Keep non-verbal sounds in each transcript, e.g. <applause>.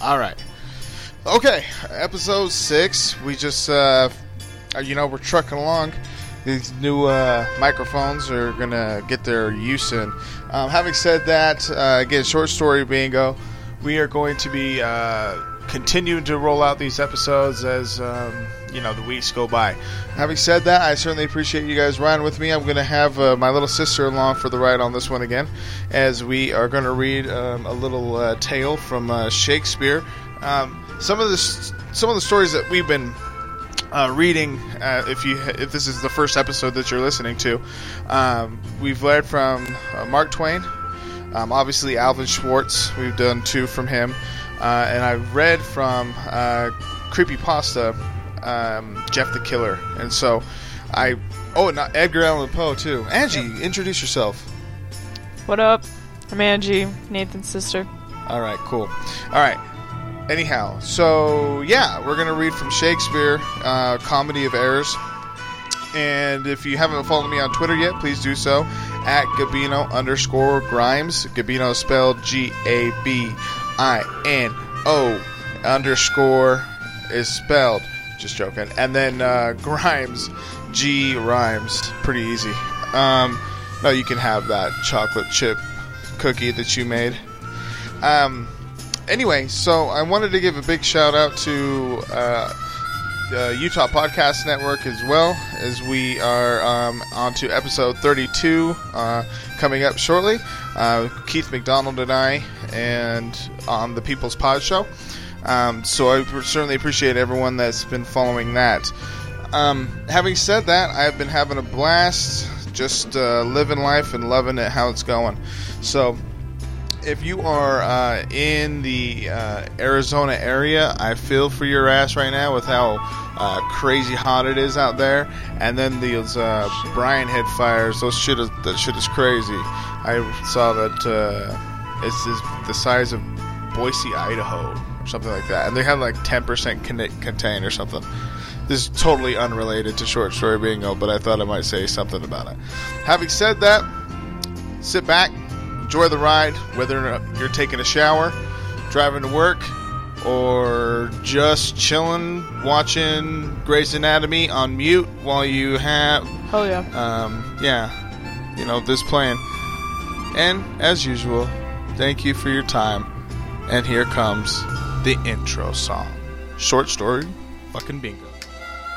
All right. Okay, episode six. We just, uh, you know, we're trucking along. These new uh, microphones are gonna get their use in. Um, having said that, uh, again, short story bingo. We are going to be uh, continuing to roll out these episodes as um, you know the weeks go by. Having said that, I certainly appreciate you guys riding with me. I'm going to have uh, my little sister along for the ride on this one again, as we are going to read um, a little uh, tale from uh, Shakespeare. Um, some of the some of the stories that we've been uh, reading, uh, if you if this is the first episode that you're listening to, um, we've read from uh, Mark Twain, um, obviously Alvin Schwartz. We've done two from him, uh, and I've read from uh, Creepypasta, um, Jeff the Killer, and so I oh, not Edgar Allan Poe too. Angie, introduce yourself. What up? I'm Angie, Nathan's sister. All right, cool. All right. Anyhow, so yeah, we're gonna read from Shakespeare, uh, Comedy of Errors. And if you haven't followed me on Twitter yet, please do so at Gabino underscore Grimes. Gabino spelled G A B I N O underscore is spelled. Just joking. And then uh, <laughs> Grimes, G rhymes. Pretty easy. Um, no, you can have that chocolate chip cookie that you made. Um, anyway, so I wanted to give a big shout out to uh, the Utah Podcast Network as well, as we are um, on to episode 32 uh, coming up shortly. Uh, Keith McDonald and I, and on the People's Pod Show. Um, so I certainly appreciate everyone that's been following that. Um, having said that, I've been having a blast, just uh, living life and loving it how it's going. So if you are uh, in the uh, Arizona area, I feel for your ass right now with how uh, crazy hot it is out there. And then these uh, Brian Head fires, those shit is, that shit is crazy. I saw that uh, it's, it's the size of Boise, Idaho, something like that. And they have like 10% con- contain or something. This is totally unrelated to short story bingo, but I thought I might say something about it. Having said that, sit back, enjoy the ride, whether you're taking a shower, driving to work, or just chilling, watching Grey's Anatomy on mute while you have, Oh yeah. um, yeah, you know, this playing. And as usual, thank you for your time. And here comes the intro song. Short story, fucking bingo.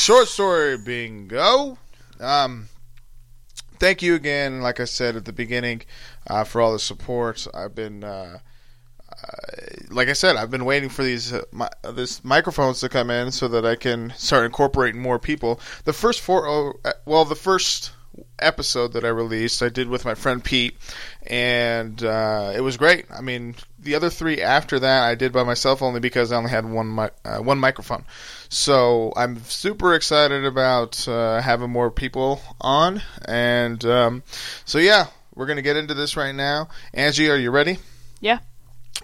Short story bingo. Um, thank you again, like I said at the beginning, uh, for all the support. I've been, uh, uh, like I said, I've been waiting for these uh, mi- uh, this microphones to come in so that I can start incorporating more people. The first four, oh, uh, well, the first episode that I released, I did with my friend Pete, and uh, it was great. I mean, the other three after that, I did by myself only because I only had one mi- uh, one microphone. So I'm super excited about uh, having more people on, and um, so yeah, we're gonna get into this right now. Angie, are you ready? Yeah.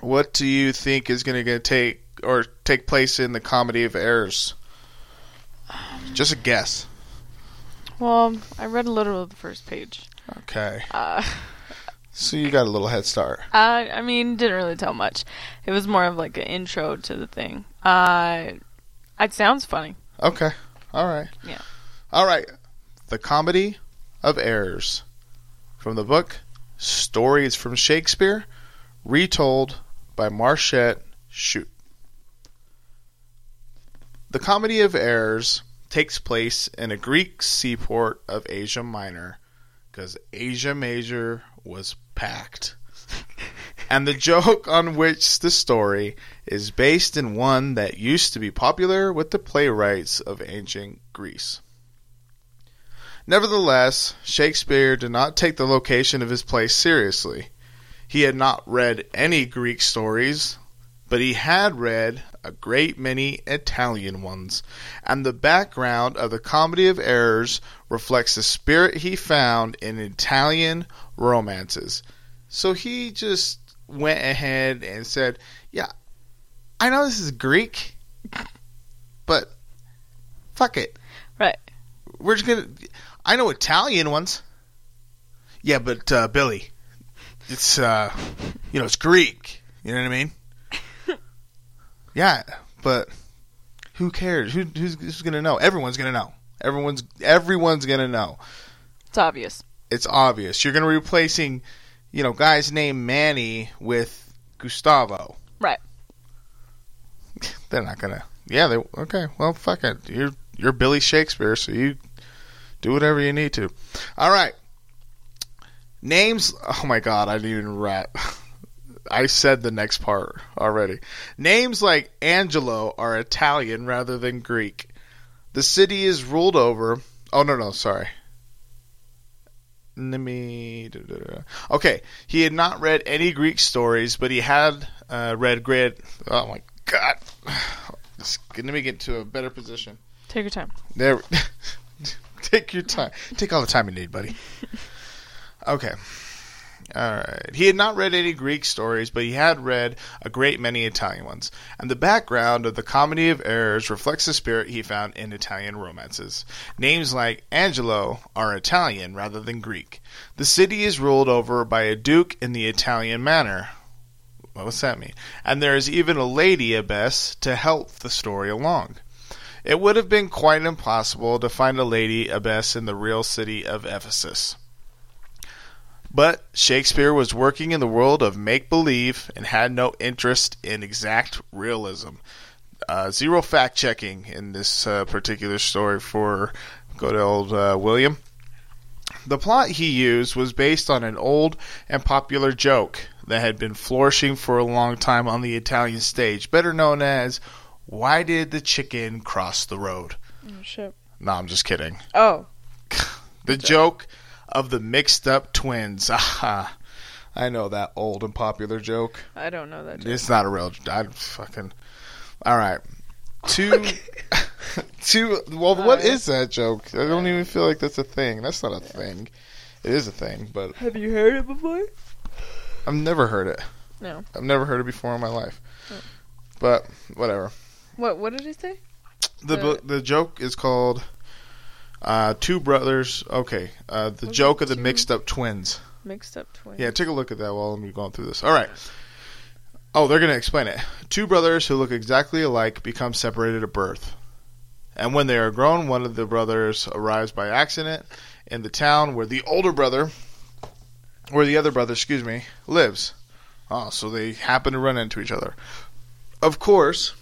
What do you think is gonna get take or take place in the comedy of errors? Just a guess. Well, I read a little of the first page. Okay, Uh, <laughs> so you got a little head start. I, I mean, didn't really tell much. It was more of like an intro to the thing. Uh, it sounds funny. Okay, all right. Yeah. All right. The comedy of errors from the book Stories from Shakespeare, retold by Marchette Chute. The Comedy of Errors takes place in a Greek seaport of Asia Minor because Asia Major was packed. <laughs> and the joke on which the story is based in one that used to be popular with the playwrights of ancient Greece. Nevertheless, Shakespeare did not take the location of his play seriously. He had not read any Greek stories, but he had read a great many Italian ones, and the background of the Comedy of Errors reflects the spirit he found in Italian romances. So he just went ahead and said, Yeah, I know this is Greek, but fuck it. Right. We're just gonna. I know Italian ones. Yeah, but uh, Billy, it's uh, you know, it's Greek. You know what I mean? Yeah, but who cares? Who, who's, who's gonna know? Everyone's gonna know. Everyone's everyone's gonna know. It's obvious. It's obvious. You're gonna be replacing, you know, guys named Manny with Gustavo. Right. <laughs> They're not gonna. Yeah, they okay. Well, fuck it. You're you're Billy Shakespeare, so you do whatever you need to. All right. Names. Oh my god, I didn't even rap. <laughs> I said the next part already. Names like Angelo are Italian rather than Greek. The city is ruled over. Oh no no sorry. Let me. Okay, he had not read any Greek stories, but he had uh, read great. Oh my god! Let me get to a better position. Take your time. There. <laughs> Take your time. Take all the time you need, buddy. <laughs> Okay. All right. He had not read any Greek stories, but he had read a great many Italian ones. And the background of the Comedy of Errors reflects the spirit he found in Italian romances. Names like Angelo are Italian rather than Greek. The city is ruled over by a duke in the Italian manner. What What's that mean? And there is even a lady abbess to help the story along. It would have been quite impossible to find a lady abbess in the real city of Ephesus. But Shakespeare was working in the world of make believe and had no interest in exact realism. Uh, zero fact checking in this uh, particular story for good old uh, William. The plot he used was based on an old and popular joke that had been flourishing for a long time on the Italian stage, better known as Why Did the Chicken Cross the Road? Oh shit. No, I'm just kidding. Oh. <laughs> The joke of the mixed up twins. <laughs> Aha. I know that old and popular joke. I don't know that. Joke. It's not a real. I fucking. All right. Two. <laughs> two. Well, what is that joke? I don't even feel like that's a thing. That's not a thing. It is a thing, but Have you heard it before? I've never heard it. No. I've never heard it before in my life. Oh. But whatever. What? What did he say? The The- the joke is called uh, Two Brothers. Okay. Uh, the Was joke of the two- mixed up twins. Mixed up twins. Yeah, take a look at that while I'm going through this. All right. Oh, they're going to explain it. Two brothers who look exactly alike become separated at birth. And when they are grown, one of the brothers arrives by accident in the town where the older brother, where the other brother, excuse me, lives. Oh, so they happen to run into each other. Of course,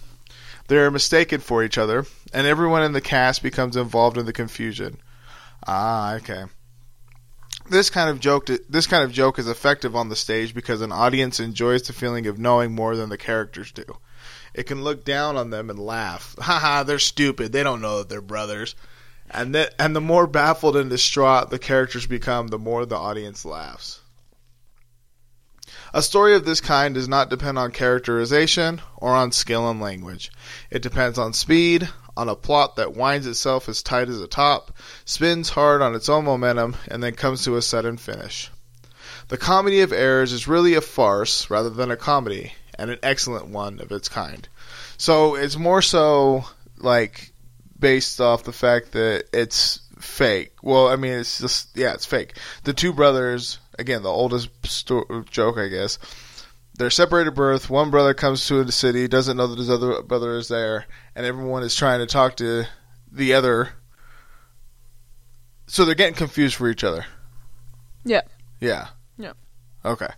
they're mistaken for each other, and everyone in the cast becomes involved in the confusion. Ah, okay. This kind of joke this kind of joke is effective on the stage because an audience enjoys the feeling of knowing more than the characters do. It can look down on them and laugh. <laughs> Haha, they're stupid. They don't know that they're brothers. And that and the more baffled and distraught the characters become, the more the audience laughs. A story of this kind does not depend on characterization or on skill and language. It depends on speed, on a plot that winds itself as tight as a top, spins hard on its own momentum, and then comes to a sudden finish. The Comedy of Errors is really a farce rather than a comedy, and an excellent one of its kind. So it's more so like based off the fact that it's fake. Well, I mean, it's just yeah, it's fake. The two brothers, again, the oldest sto- joke, I guess. They're separated at birth. One brother comes to the city, doesn't know that his other brother is there, and everyone is trying to talk to the other. So they're getting confused for each other. Yeah. Yeah. Yeah. Okay.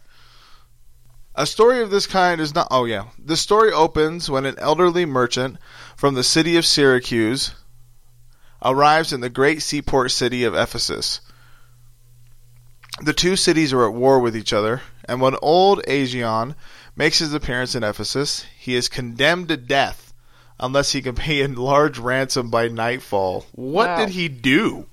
A story of this kind is not. Oh, yeah. The story opens when an elderly merchant from the city of Syracuse arrives in the great seaport city of Ephesus. The two cities are at war with each other, and when old Aegeon makes his appearance in Ephesus, he is condemned to death unless he can pay a large ransom by nightfall. What Wow. did he do?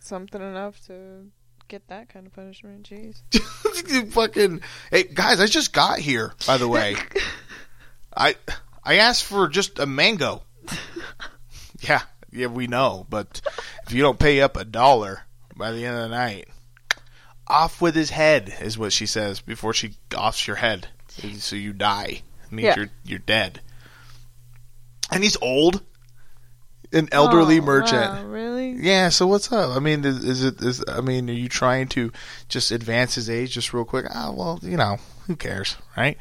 Something enough to get that kind of punishment. Jeez. <laughs> You fucking hey guys! I just got here. By the way, <laughs> I I asked for just a mango. <laughs> yeah, yeah, we know, but if you don't pay up a dollar by the end of the night, off with his head is what she says before she offs your head, so you die. It means Yeah. you're you're dead. And he's old, an elderly Oh, merchant. wow, really? Yeah, so what's up? I mean, is, is it is I mean, are you trying to just advance his age just real quick? Ah, well, you know, who cares, right?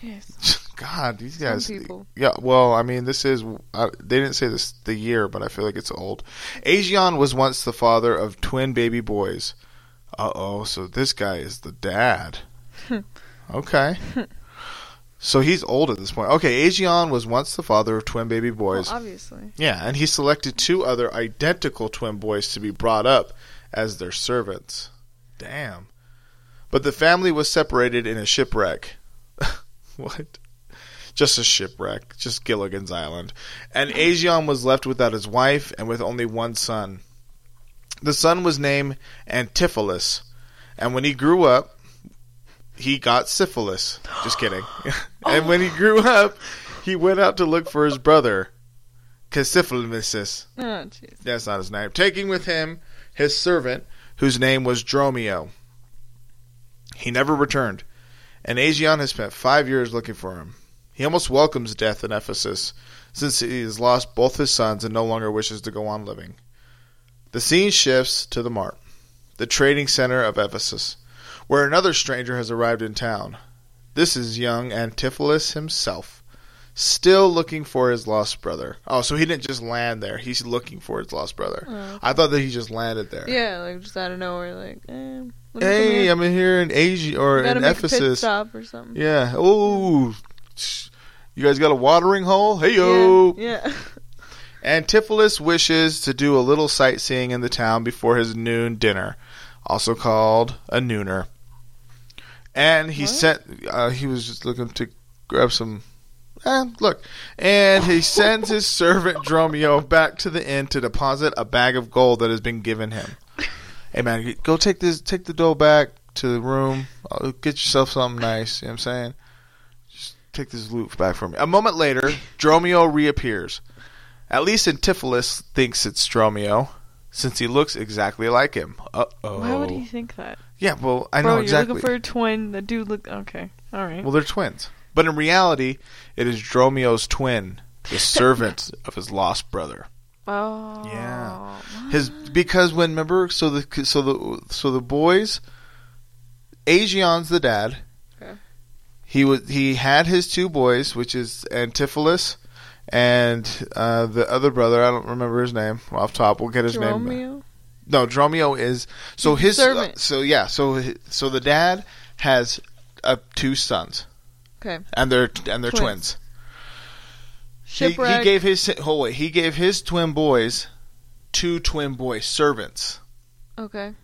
Jeez. <laughs> God, these Some guys. people. Yeah, well, I mean, this is. Uh, they didn't say this the year, but I feel like it's old. Aegeon was once the father of twin baby boys. Uh oh, so this guy is the dad. okay. <laughs> So he's old at this point. Okay, Aegeon was once the father of twin baby boys. Well, obviously. Yeah, and he selected two other identical twin boys to be brought up as their servants. Damn. But the family was separated in a shipwreck. <laughs> what? Just a shipwreck. Just Gilligan's Island. And Aegeon was left without his wife and with only one son. The son was named Antipholus. And when he grew up, he got syphilis. Just kidding. <gasps> and when he grew up, he went out to look for his brother, Cassiphilus. Oh, jeez. That's not his name. Taking with him his servant, whose name was Dromio. He never returned, and Aegeon has spent five years looking for him. He almost welcomes death in Ephesus, since he has lost both his sons and no longer wishes to go on living. The scene shifts to the mart, the trading center of Ephesus, where another stranger has arrived in town. This is young Antipholus himself, still looking for his lost brother. Oh, so he didn't just land there; he's looking for his lost brother. Oh. I thought that he just landed there. Yeah, like just out of nowhere, like, eh, let me come Hey. I'm in here in Asia or in make a pit Ephesus. stop or something. Yeah. Oh, you guys got a watering hole? Hey yo. Yeah. yeah. <laughs> Antipholus wishes to do a little sightseeing in the town before his noon dinner, also called a nooner. And he What? sent. Uh, he was just looking to grab some. Eh, look, and he sends his <laughs> servant Dromio back to the inn to deposit a bag of gold that has been given him. Hey man, go take this, take the dough back to the room. Uh, get yourself something nice. You know what I'm saying? Just take this loot back from me. A moment later, Dromio reappears. At least Antipholus thinks it's Dromio, since he looks exactly like him. Uh oh. Why would he think that? Yeah, well, I Bro, know you're looking for a twin. The dude look okay. All right. Well, they're twins. But in reality, it is Dromio's twin, the <laughs> servant of his lost brother. oh. Yeah. His because when remember so the so the so the boys Aegeon's the dad. Okay. He was he had his two boys, which is Antipholus and uh, the other brother. I don't remember his name off top. We'll get his name. Romeo. No, Dromio is so His his uh, so yeah so so the dad has uh, two sons Okay. and they're and they're twins. Twins. He, he gave his hold wait, he gave his twin boys two twin boy servants. Okay.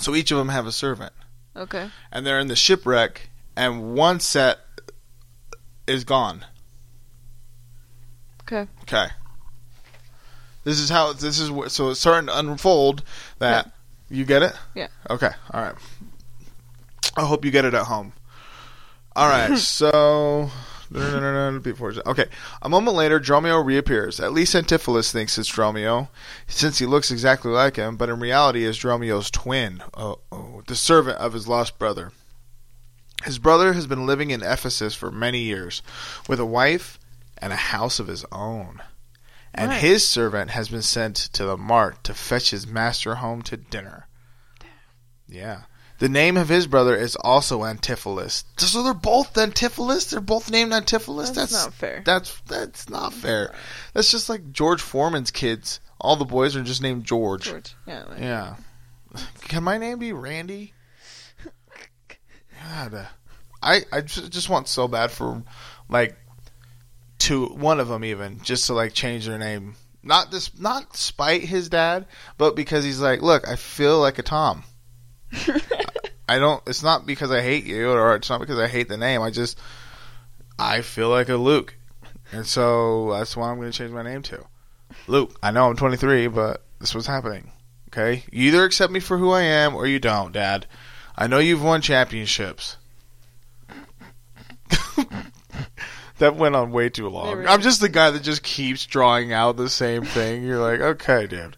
So each of them have a servant, Okay. and they're in the shipwreck, and one set is gone. Okay. Okay. This is how this is wh- so it's starting to unfold that you get it. Yeah. Okay. All right. I hope you get it at home. All right. <laughs> so. <laughs> Before okay, a moment later, Dromio reappears. At least Antipholus thinks it's Dromio, since he looks exactly like him, but in reality is Dromio's twin, oh, the servant of his lost brother. His brother has been living in Ephesus for many years, with a wife and a house of his own. And Right. his servant has been sent to the mart to fetch his master home to dinner. Yeah. The name of his brother is also Antipholus. So they're both Antipholus? They're both named Antipholus? That's, not fair. That's that's not fair. That's just like George Foreman's kids. All the boys are just named George. George. Yeah. Like, Yeah. Can my name be Randy? <laughs> God, uh, I I just, just want so bad for like two one of them even just to like change their name. Not this not spite his dad, but because he's like, look, I feel like a Tom. <laughs> I don't. It's not because I hate you, or it's not because I hate the name. I just I feel like a Luke, and so that's why I'm going to change my name to Luke. I know I'm 23, but this was happening. Okay, you either accept me for who I am, or you don't, Dad. I know you've won championships. <laughs> that went on way too long. really I'm just the guy that just keeps drawing out the same thing. You're like, okay, dude.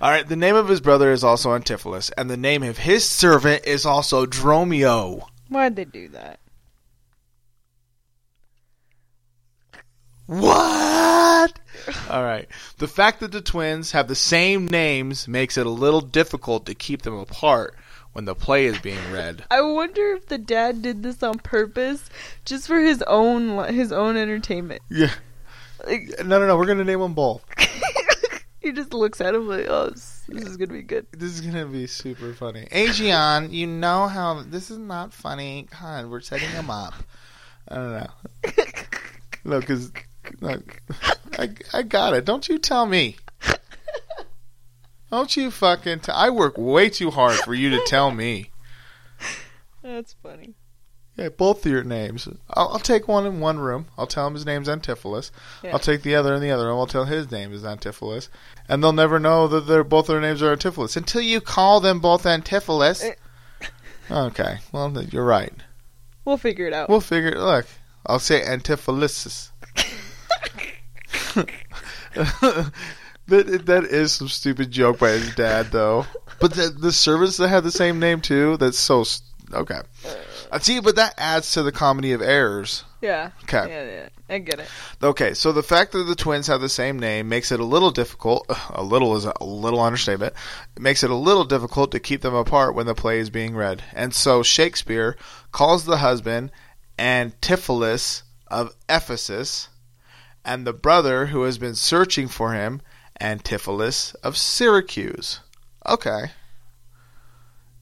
All right. The name of his brother is also Antipholus, and the name of his servant is also Dromio. Why'd they do that? What? All right. The fact that the twins have the same names makes it a little difficult to keep them apart when the play is being read. I wonder if the dad did this on purpose, just for his own his own entertainment. Yeah. Like, No, no, no. We're gonna name them both. <laughs> he just looks at him like, "Oh, this, this is gonna be good." This is gonna be super funny. Aegeon, you know how this is not funny. God, we're setting him up. I don't know. <laughs> No, because I, I got it. Don't you tell me. Don't you fucking. T- I work way too hard for you to tell me. <laughs> That's funny. Yeah, both of your names. I'll, I'll take one in one room. I'll tell him his name's Antipholus. Yeah. I'll take the other in the other room. I'll tell his name is Antipholus, and they'll never know that they're both their names are Antipholus until you call them both Antipholus. Eh. okay, well you're right. We'll figure it out. We'll figure. it. Look, I'll say Antipholysis. <laughs> <laughs> that that is some stupid joke by his dad, though. But the, the servants that have the same name too. That's so s- okay. I see, but that adds to the comedy of errors. yeah. Okay. Yeah, yeah. I get it. Okay, so the fact that the twins have the same name makes it a little difficult. <sighs> A little is a little understatement. It makes it a little difficult to keep them apart when the play is being read. And so Shakespeare calls the husband Antipholus of Ephesus, and the brother who has been searching for him Antipholus of Syracuse. Okay.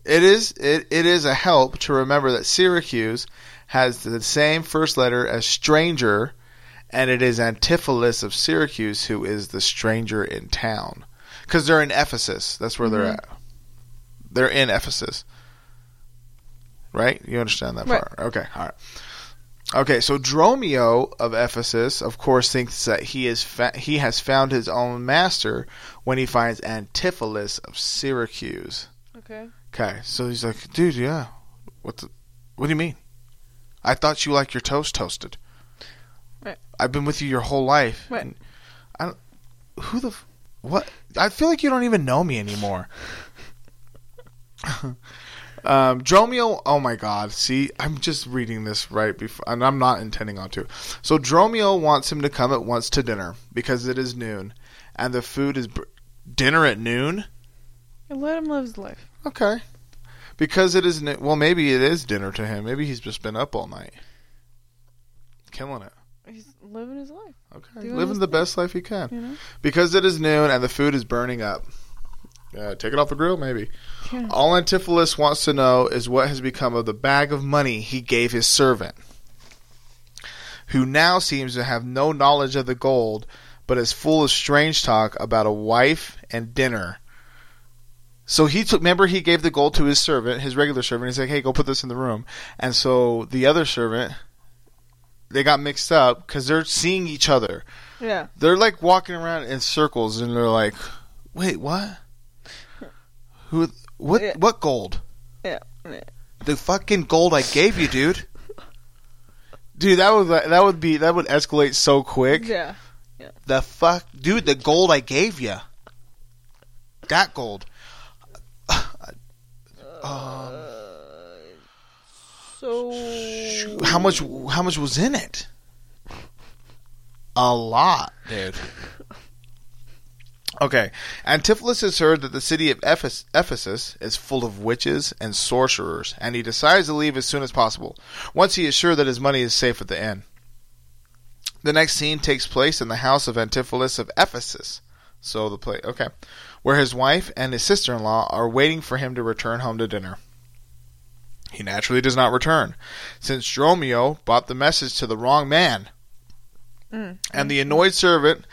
It is it, it is a help to remember that Syracuse has the same first letter as stranger, and it is Antipholus of Syracuse who is the stranger in town. Because they're in Ephesus. That's where they're Mhm. at. They're in Ephesus. Right? You understand that Right. part? Okay, all right. Okay, so Dromio of Ephesus, of course, thinks that he is fa- he has found his own master when he finds Antipholus of Syracuse. Okay. Okay, so he's like, dude, yeah. What the? What do you mean? I thought you like your toast toasted. Right. I've been with you your whole life. Right. I don't. Who the? f- What? I feel like you don't even know me anymore. <laughs> um, Dromio. Oh my God! See, I'm just reading this right before, and I'm not intending on to. So Dromio wants him to come at once to dinner because it is noon, and the food is br- dinner at noon. Let him live his life. Okay. Because it is, well, maybe it is dinner to him. Maybe he's just been up all night. Killing it. He's living his life. Okay. Living the thing. best life he can. You know. Because it is noon and the food is burning up. Uh, take it off the grill, maybe. Yeah. All Antipholus wants to know is what has become of the bag of money he gave his servant, who now seems to have no knowledge of the gold, but is full of strange talk about a wife and dinner. So he took. Remember, he gave the gold to his servant, his regular servant. He's like, "Hey, go put this in the room." And so the other servant, they got mixed up because they're seeing each other Yeah. they're like walking around in circles and they're like, "Wait, what? Who? What? Yeah. What gold? Yeah. yeah. The fucking gold I gave you, dude. Dude, that would that would be that would escalate so quick. Yeah. The fuck, dude, the gold I gave you. That gold. Um, So. how much? How much was in it? A lot, dude. Okay, Antipholus has heard that the city of Ephes- Ephesus is full of witches and sorcerers, and he decides to leave as soon as possible, once he is sure that his money is safe at the inn. The next scene takes place in the house of Antipholus of Ephesus. So the play, okay, where his wife and his sister-in-law are waiting for him to return home to dinner. He naturally does not return, since Dromio brought the message to the wrong man. Mm. And the annoyed servant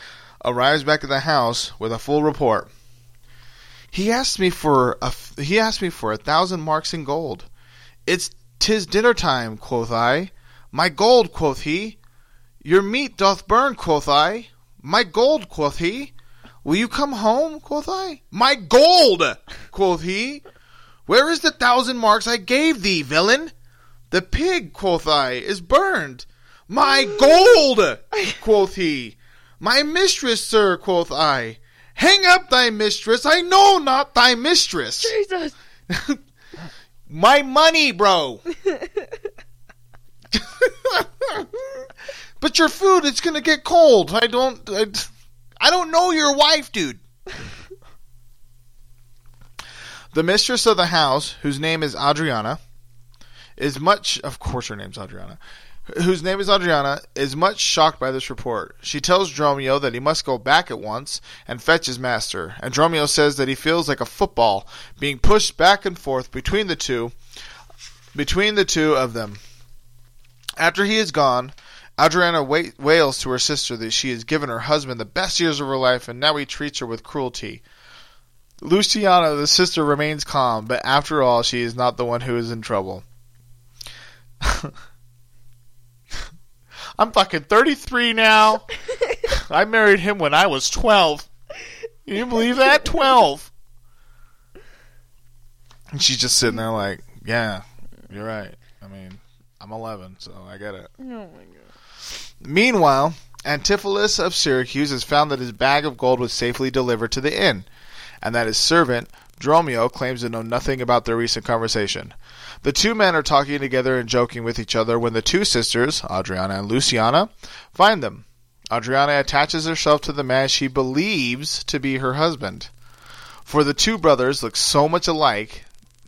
arrives back at the house with a full report. He asked me for a he asked me for a thousand marks in gold. It's tis dinner time, quoth I. My gold, quoth he. Your meat doth burn, quoth I. My gold, quoth he. Will you come home, quoth I. My gold, quoth he. Where is the thousand marks I gave thee, villain? The pig, quoth I, is burned. My gold, quoth he. My mistress, sir, quoth I. Hang up thy mistress, I know not thy mistress. Jesus. <laughs> My money, bro. <laughs> but your food, it's gonna get cold. I don't, I, I don't know your wife, dude. the mistress of the house, whose name is Adriana, is much. Of course, her name's Adriana. Whose name is Adriana is much shocked by this report. She tells Dromio that he must go back at once and fetch his master, and Dromio says that he feels like a football being pushed back and forth between the two, between the two of them. After he is gone, Adriana wails to her sister that she has given her husband the best years of her life, and now he treats her with cruelty. Luciana, the sister, remains calm, but after all, she is not the one who is in trouble. <laughs> I'm fucking 33 now. <laughs> I married him when I was 12. Can you believe that? 12. And she's just sitting there like, yeah, you're right. I mean, I'm 11, so I get it. Oh my god. Meanwhile, Antipholus of Syracuse has found that his bag of gold was safely delivered to the inn, and that his servant, Dromio, claims to know nothing about their recent conversation. The two men are talking together and joking with each other when the two sisters, Adriana and Luciana, find them. Adriana attaches herself to the man she believes to be her husband. For the two brothers look so much alike.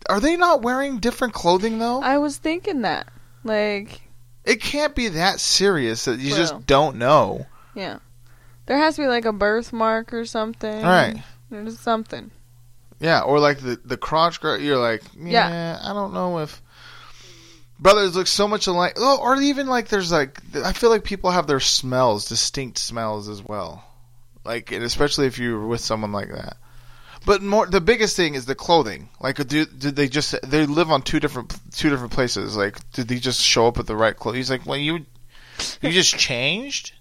Are they not wearing different clothing, though? I was thinking that. Like, It can't be that serious that you Well. just don't know. yeah. There has to be like a birthmark or something. Right. There's something. Yeah, or like the the crotch guard. You're like, yeah, Yeah. I don't know if brothers look so much alike. Oh, or even like there's like I feel like people have their smells, distinct smells as well. Like, and especially if you're with someone like that. But more, the biggest thing is the clothing. Like, do, did they just they live on two different two different places? Like, did they just show up with the right clothes? He's like, well, you you just changed.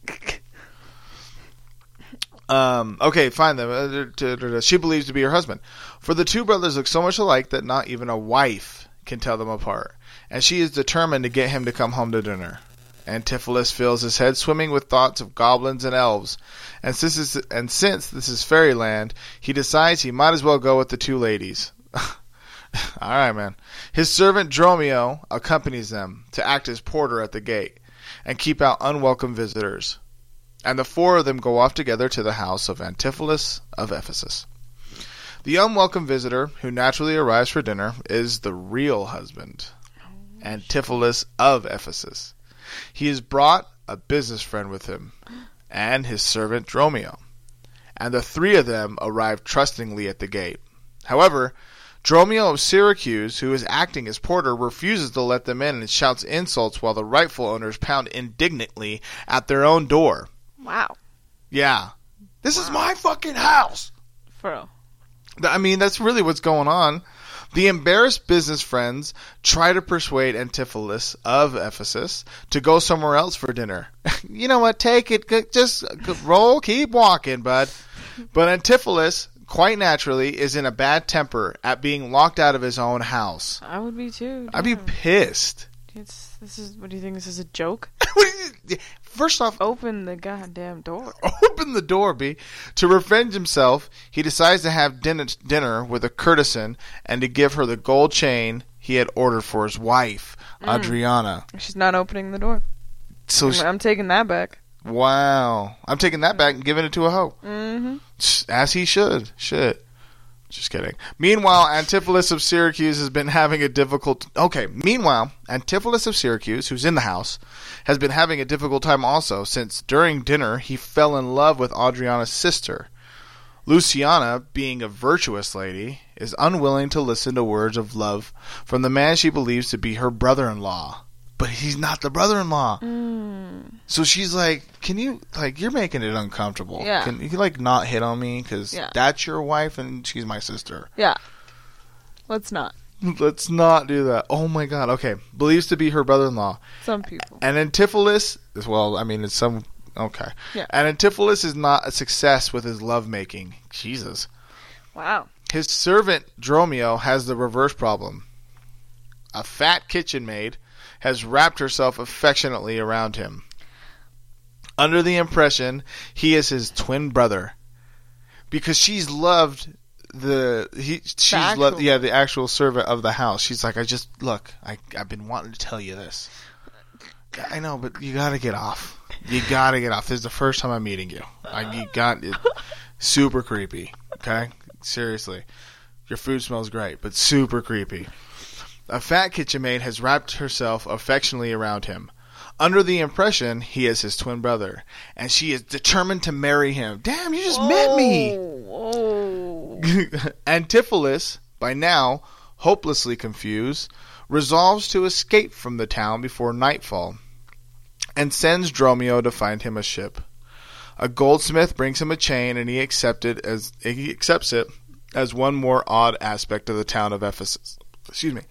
Um, okay, fine then. Uh, She believes to be her husband. For the two brothers look so much alike that not even a wife can tell them apart. And she is determined to get him to come home to dinner. Antipholus feels his head swimming with thoughts of goblins and elves, and since this, and since this is fairyland, he decides he might as well go with the two ladies. <laughs> All right, man. His servant Dromio accompanies them to act as porter at the gate and keep out unwelcome visitors and the four of them go off together to the house of Antipholus of Ephesus. The unwelcome visitor, who naturally arrives for dinner, is the real husband, Antipholus of Ephesus. He has brought a business friend with him, and his servant Dromio, and the three of them arrive trustingly at the gate. However, Dromio of Syracuse, who is acting as porter, refuses to let them in and shouts insults while the rightful owners pound indignantly at their own door. Wow. Yeah. This is my fucking house. For real. I mean, that's really what's going on. The embarrassed business friends try to persuade Antipholus of Ephesus to go somewhere else for dinner. <laughs> you know what? Take it. Just roll. Keep walking, bud. But Antipholus, quite naturally, is in a bad temper at being locked out of his own house. I would be too. I'd be pissed. It's, this is. What do you think? This is a joke? <laughs> What do you- First off, Open the goddamn door. <laughs> open the door, B. To revenge himself, he decides to have dinner, dinner with a courtesan and to give her the gold chain he had ordered for his wife, Adriana. She's not opening the door. So, I'm, she, I'm taking that back. wow. I'm taking that back and giving it to a hoe. Mm-hmm. As he should. Shit. Just kidding. Meanwhile, Antipholus of Syracuse has been having a difficult. Okay. Meanwhile, Antipholus of Syracuse, who's in the house, has been having a difficult time also, since during dinner he fell in love with Adriana's sister. Luciana, being a virtuous lady, is unwilling to listen to words of love from the man she believes to be her brother-in-law. But he's not the brother-in-law. Mm. So she's like, "Can you like you're making it uncomfortable? Yeah. Can you like not hit on me because Yeah. that's your wife and she's my sister? Yeah. Let's not. Let's not do that. Oh my god. Okay, believes to be her brother-in-law, Some people. and Antipholus. Well, I mean, it's some okay. Yeah. And Antipholus is not a success with his lovemaking. Jesus. Wow. His servant Dromio has the reverse problem. A fat kitchen maid has wrapped herself affectionately around him. under the impression he is his twin brother. Because she's loved the he she's actual- loved yeah the actual servant of the house. She's like i just look i i've been wanting to tell you this. I know but you gotta get off. You gotta get off. This is the first time i'm meeting you. I, you got it super creepy okay? Seriously. Your food smells great but super creepy a fat kitchen maid has wrapped herself affectionately around him under the impression he is his twin brother, and she is determined to marry him. Damn, you just met me! Oh. <laughs> Antipholus, by now hopelessly confused, resolves to escape from the town before nightfall, and sends Dromio to find him a ship. A goldsmith brings him a chain, and he accepted as he accepts it as one more odd aspect of the town of Ephesus. Excuse me.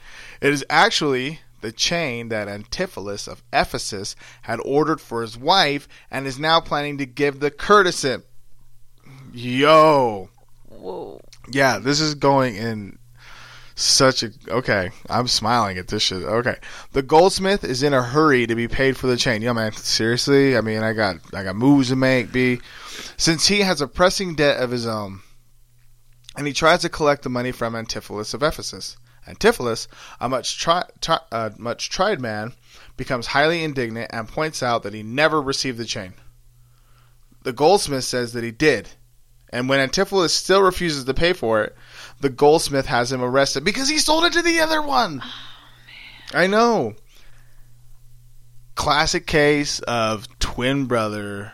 It is actually the chain that Antipholus of Ephesus had ordered for his wife and is now planning to give the courtesan. Yo. Whoa. Yeah, this is going in such a okay. I'm smiling at this shit. Okay, the goldsmith is in a hurry to be paid for the chain. Yo, man, seriously. I mean, I got I got moves to make. B, since he has a pressing debt of his own, and he tries to collect the money from Antipholus of Ephesus. Antipholus, a much tri- tri- uh, much tried man, becomes highly indignant and points out that he never received the chain. The goldsmith says that he did, and when Antipholus still refuses to pay for it, the goldsmith has him arrested because he sold it to the other one. I know. Classic case of twin brother.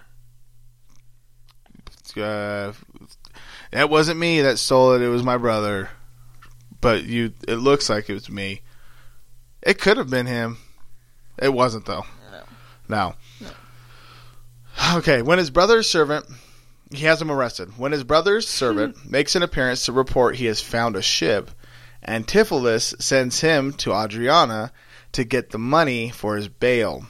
Uh, it wasn't me that stole it; it was my brother. But you, it looks like it was me. It could have been him. It wasn't though. No. Okay, when his brother's servant he has him arrested. When his brother's hmm. servant makes an appearance to report he has found a ship, Antipholus sends him to Adriana to get the money for his bail.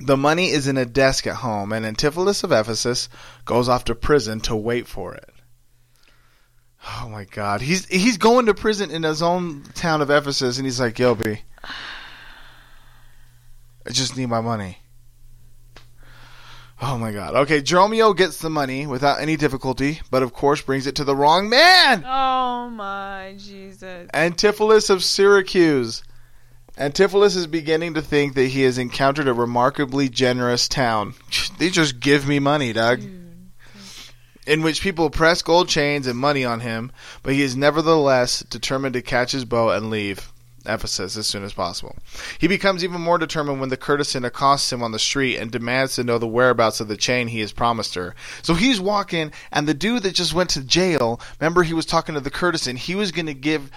The money is in a desk at home, and Antipholus of Ephesus goes off to prison to wait for it. Oh my God, he's he's going to prison in his own town of Ephesus, and he's like, "Yo, B, I just need my money." Oh my god. Okay, Dromio gets the money without any difficulty, but of course brings it to the wrong man! Oh my Jesus. Antipholus of Syracuse. Antipholus is beginning to think that he has encountered a remarkably generous town. <laughs> They just give me money, Doug. Hmm. In which people press gold chains and money on him, but he is nevertheless determined to catch his boat and leave Ephesus as soon as possible. He becomes even more determined when the courtesan accosts him on the street and demands to know the whereabouts of the chain he has promised her. So he's walking, and the dude that just went to jail, remember he was talking to the courtesan, he was going to give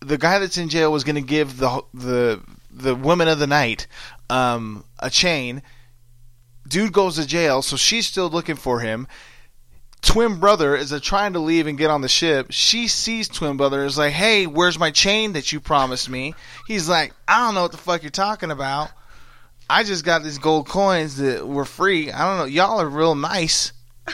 the guy that's in jail was going to give the the the woman of the night um, a chain. Dude goes to jail, so she's still looking for him. Twin brother is trying to leave and get on the ship. She sees twin brother is like, "Hey, where's my chain that you promised me?" He's like, "I don't know what the fuck you're talking about. I just got these gold coins that were free. I don't know. Y'all are real nice." <laughs>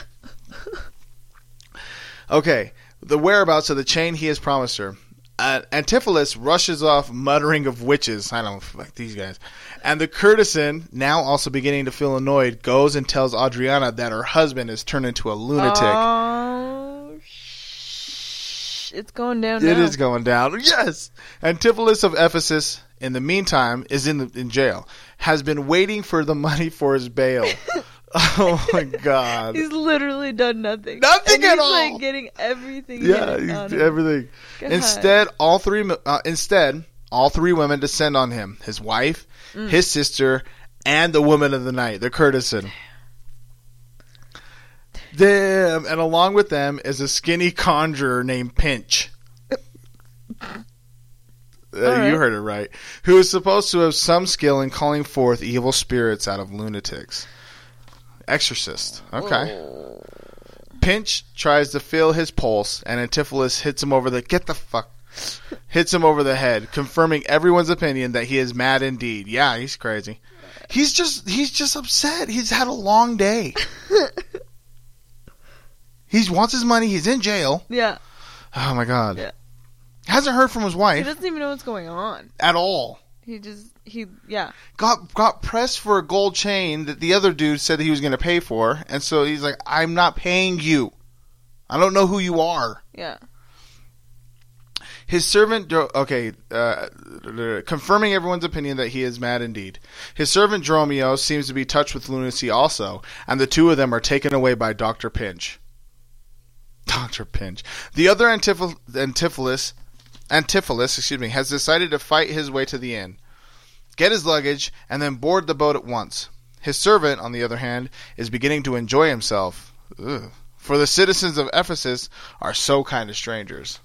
okay, the whereabouts of the chain he has promised her. Uh, Antipholus rushes off, muttering of witches. I don't like these guys. And the courtesan, now also beginning to feel annoyed, goes and tells Adriana that her husband has turned into a lunatic. Oh, sh- it's going down It now. is going down. Yes. Antipholus of Ephesus, in the meantime, is in the, in jail. Has been waiting for the money for his bail. <laughs> <laughs> oh my <laughs> god. He's literally done nothing. Nothing and at he's, all. like getting everything. yeah, everything. Instead, all three uh, instead all three women descend on him: his wife, Mm. his sister, and the woman of the night, the courtesan. Damn, and along with them is a skinny conjurer named Pinch. <laughs> Uh, right. You heard it right. Who is supposed to have some skill in calling forth evil spirits out of lunatics. Exorcist. Okay. Oh. Pinch tries to feel his pulse, and Antipholus hits him over the get the fuck hits him over the head, confirming everyone's opinion that he is mad indeed. Yeah, he's crazy. He's just he's just upset. He's had a long day. <laughs> he wants his money. He's in jail. Yeah, Oh my god. Yeah. Hasn't heard from his wife he doesn't even know what's going on. at all. He just he yeah. got got pressed for a gold chain that the other dude said he was going to pay for, and so he's like, "I'm not paying you. I don't know who you are." Yeah. His servant, okay, uh, confirming everyone's opinion that he is mad indeed. His servant Dromio seems to be touched with lunacy also, and the two of them are taken away by Doctor Pinch. <laughs> Doctor Pinch. The other Antipholus, Antipholus, excuse me, has decided to fight his way to the inn, get his luggage, and then board the boat at once. His servant, on the other hand, is beginning to enjoy himself. Ugh. For the citizens of Ephesus are so kind to strangers.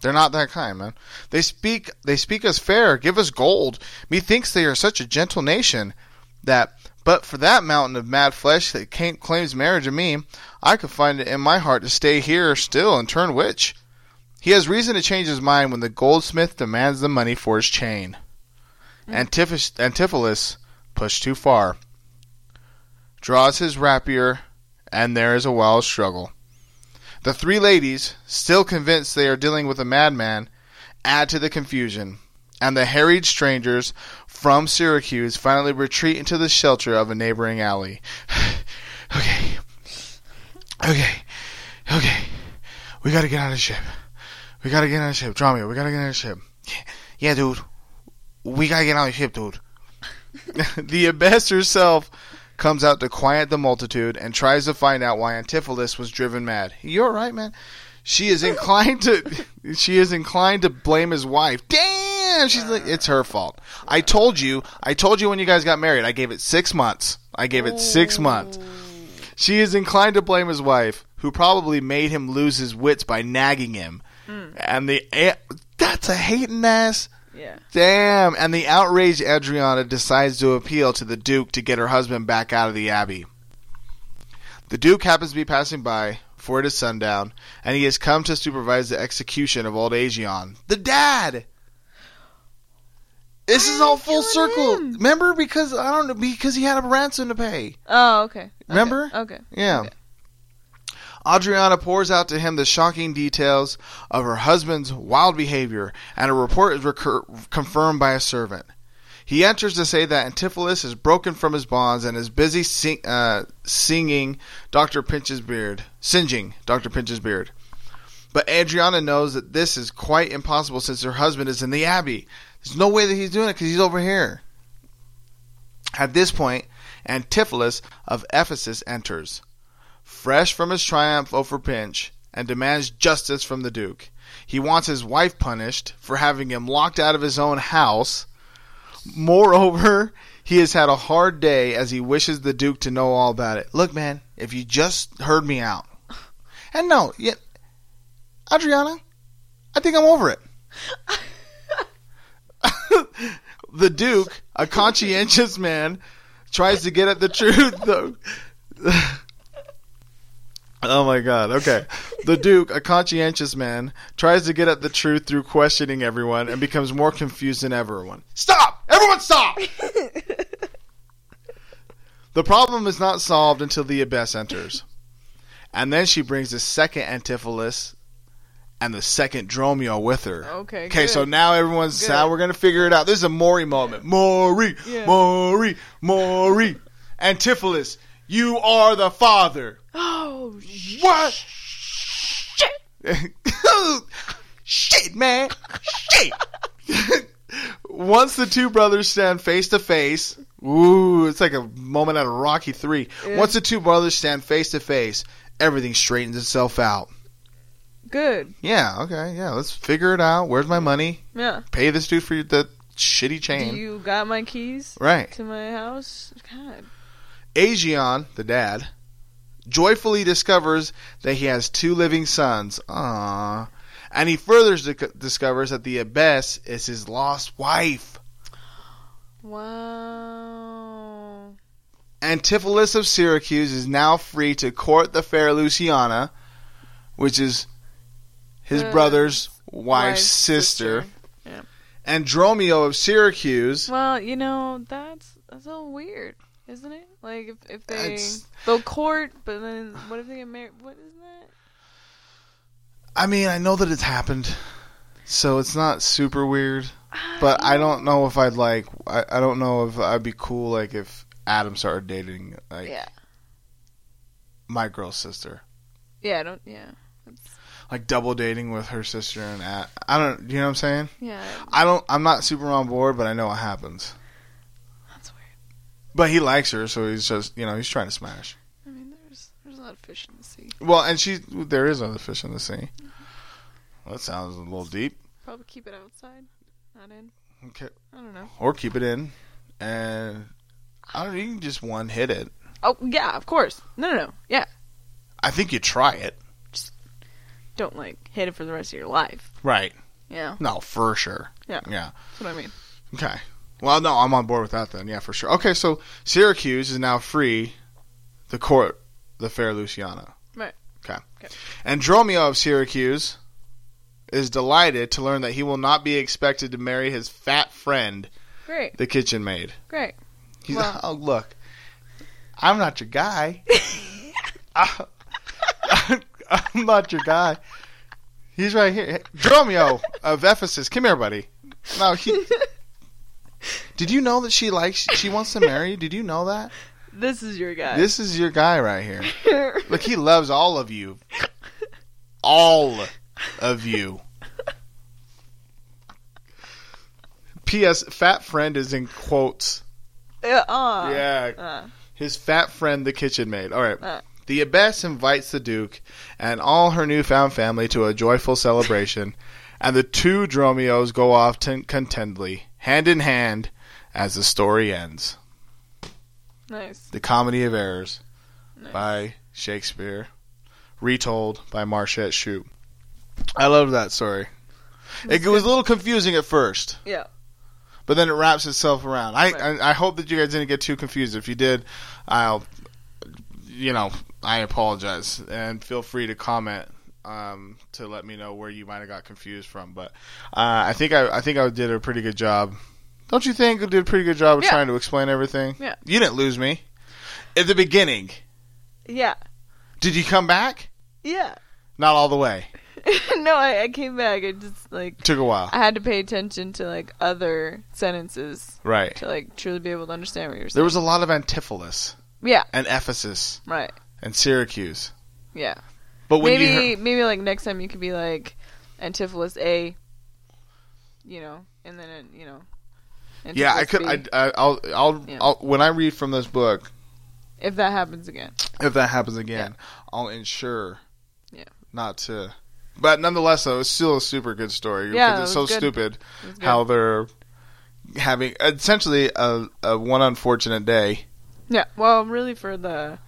They're not that kind, man. They speak they speak us fair, give us gold. Methinks they are such a gentle nation that but for that mountain of mad flesh that claims marriage of me, I could find it in my heart to stay here still and turn witch. He has reason to change his mind when the goldsmith demands the money for his chain. Mm-hmm. Antiphus, Antipholus, pushed too far, draws his rapier, and there is a wild struggle. The three ladies, still convinced they are dealing with a madman, add to the confusion, and the harried strangers from Syracuse finally retreat into the shelter of a neighboring alley. <sighs> okay. Okay. Okay. We gotta get on the ship. We gotta get on the ship. Dromio, we gotta get on the ship. Yeah, dude. We gotta get on the ship, dude. <laughs> the abbess herself comes out to quiet the multitude and tries to find out why Antipholus was driven mad. You're right, man. She is inclined to <laughs> she is inclined to blame his wife. Damn, she's like it's her fault. I told you, I told you when you guys got married. I gave it 6 months. I gave it 6 months. She is inclined to blame his wife, who probably made him lose his wits by nagging him. And the eh, that's a hating ass. Yeah. Damn. And the outraged Adriana decides to appeal to the Duke to get her husband back out of the Abbey. The Duke happens to be passing by, for it is sundown, and he has come to supervise the execution of old Aegeon. The dad! This is all full circle. him? Remember? Because, I don't know, because he had a ransom to pay. Oh, okay. Okay. Remember? Okay. Yeah. Okay. Adriana pours out to him the shocking details of her husband's wild behavior, and a report is recur- confirmed by a servant. He enters to say that Antipholus is broken from his bonds and is busy sing- uh, singing Dr. Pinch's beard, singeing Dr. Pinch's beard. But Adriana knows that this is quite impossible since her husband is in the abbey. There's no way that he's doing it because he's over here. At this point, Antipholus of Ephesus enters fresh from his triumph over Pinch, and demands justice from the Duke. He wants his wife punished for having him locked out of his own house. Moreover, <laughs> he has had a hard day as he wishes the Duke to know all about it. Look, man, if you just heard me out. And no, yet, Adriana, I think I'm over it. <laughs> the Duke, a conscientious man, tries to get at the truth, though. <laughs> Oh my god, okay. The Duke, a conscientious man, tries to get at the truth through questioning everyone and becomes more confused than ever. Stop! Everyone stop! the problem is not solved until the Abbess enters. And then she brings the second Antipholus and the second Dromio with her. Okay, Okay, so now everyone's Good. now we're gonna figure it out. This is a Maury moment. Maury, Yeah. Maury, Maury. Antipholus, you are the father. Oh, What? shit. <laughs> Shit, man. Shit. Once the two brothers stand face to face, ooh, it's like a moment out of Rocky 3. Yeah. Once the two brothers stand face to face, everything straightens itself out. Good. Yeah, okay, yeah, let's figure it out. Where's my money? Yeah. Pay this dude for the shitty chain. Do you got my keys right. to my house? God. Aegeon, the dad, joyfully discovers that he has two living sons. Aww. And he further discovers that the Abbess is his lost wife. Wow. Antipholus of Syracuse is now free to court the fair Luciana, which is his The brother's wife's, sister. sister. Yeah. And Dromio of Syracuse. Well, you know that's that's a little weird, isn't it? Like if if they It's- they'll court, but then what if they get married? What is that? I mean, I know that it's happened, so it's not super weird. but I don't know if I'd like. I, I don't know if I'd be cool like if Adam started dating like Yeah. my girl's sister, Yeah, I don't. Yeah. That's, like double dating with her sister and Ad. I don't. You know what I'm saying? yeah. I don't. I'm not super on board, but I know it happens. But he likes her, so he's just you know he's trying to smash. I mean, there's there's a lot of fish in the sea. Well, and she there is other fish in the sea. Well, that sounds a little deep. Probably keep it outside, not in. Okay. I don't know. Or keep it in, and I don't. You can just one hit it. Oh yeah, of course. No, no, no. Yeah. I think you try it. Just don't like hit it for the rest of your life. Right. Yeah. No, for sure. Yeah. Yeah. That's what I mean. Okay. Well, no, I'm on board with that then. Yeah, for sure. Okay, so Syracuse is now free the court, the fair Luciana. Right. Okay. Okay. And Dromio of Syracuse is delighted to learn that he will not be expected to marry his fat friend, Great. the kitchen maid. Great. He's Well- oh look, I'm not your guy. I, <laughs> <laughs> I'm not your guy. He's right here. Dromio of Ephesus. Come here, buddy. No, he. Did you know that she likes? She wants to marry. you? Did you know that? <laughs> This is your guy. This is your guy right here. Look, he loves all of you. All of you. P.S. Fat friend is in quotes. Uh, uh, Yeah, Uh, his fat friend, the kitchen maid. All right. Uh. The abbess invites the duke and all her newfound family to a joyful celebration, and the two Dromios go off t- contentedly, hand in hand, as the story ends. nice. The Comedy of Errors Nice. by Shakespeare, retold by Marchette Chute. I love that story. It was a little confusing at first, Yeah. but then it wraps itself around. I, Right. I I hope that you guys didn't get too confused. If you did, I'll, you know, I apologize and feel free to comment um, to let me know where you might have got confused from. But uh, I think I I think I did a pretty good job. Don't you think I did a pretty good job of Yeah. trying to explain everything? Yeah. You didn't lose me at the beginning. Yeah. Did you come back? Yeah. Not all the way. <laughs> no, I, I came back. I just like Took a while. I had to pay attention to like other sentences Right. to like truly be able to understand what you're saying. There was a lot of Antipholus yeah. and Ephesus Right. and Syracuse. Yeah. But when maybe you heard, maybe like next time you could be like Antipholus A. You know, and then it, you know. Yeah, I could. I, I'll, I'll, Yeah. I'll, when I read from this book, if that happens again. if that happens again, I'll ensure, Yeah. not to. But nonetheless, though, it's still a super good story. Yeah, it's it so good. stupid It how they're having essentially a, a one unfortunate day. Yeah. Well, really for the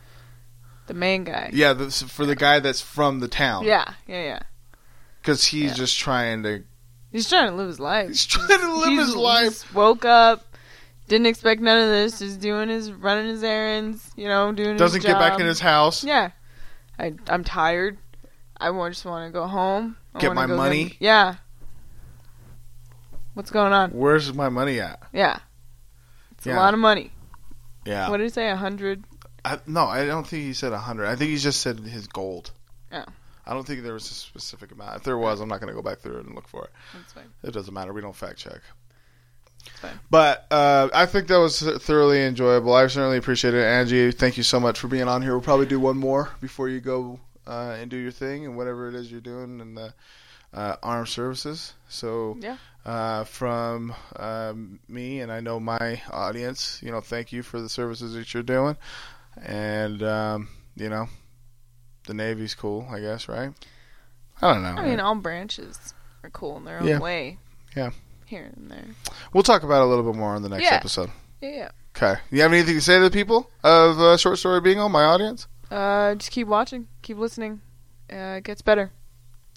the main guy. Yeah, this, for the guy that's from the town. Yeah. Yeah. Yeah. because he's Yeah. just trying to. He's trying to live his life. He's trying to live He's- his life. woke up, didn't expect none of this. Just doing his running his errands. You know, doing. Doesn't his get back in his house. Yeah, I I'm tired. I just want to go home. I Get my money? yeah. What's going on? Where's my money at? Yeah, it's Yeah. a lot of money. Yeah. What did he say? A hundred? I, no, I don't think he said a hundred. I think he just said his gold. Oh. I don't think there was a specific amount. If there was, I'm not going to go back through it and look for it. That's fine. It doesn't matter. We don't fact check. fine. But uh, I think that was thoroughly enjoyable. I certainly appreciate it, Angie. Thank you so much for being on here. We'll probably do one more before you go uh, and do your thing and whatever it is you're doing in the uh, armed services. So Yeah. uh, from um, me and I know my audience, you know, thank you for the services that you're doing, and um, you know, the Navy's cool, I guess, right? I don't know. I mean, all branches are cool in their own Yeah. way. Yeah. Here and there. we'll talk about it a little bit more on the next Yeah. episode. Yeah. Okay. You have anything to say to the people of uh, Short Story Bingo, my audience? Uh, just keep watching, keep listening. Uh, it gets better.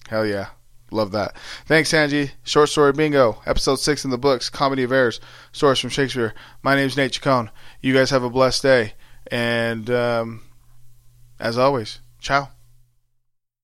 Hell yeah. Love that. Thanks, Angie. Short Story Bingo, episode six in the books, Comedy of Errors, stories from Shakespeare. My name's Nate Chacon. You guys have a blessed day. And um, as always, ciao.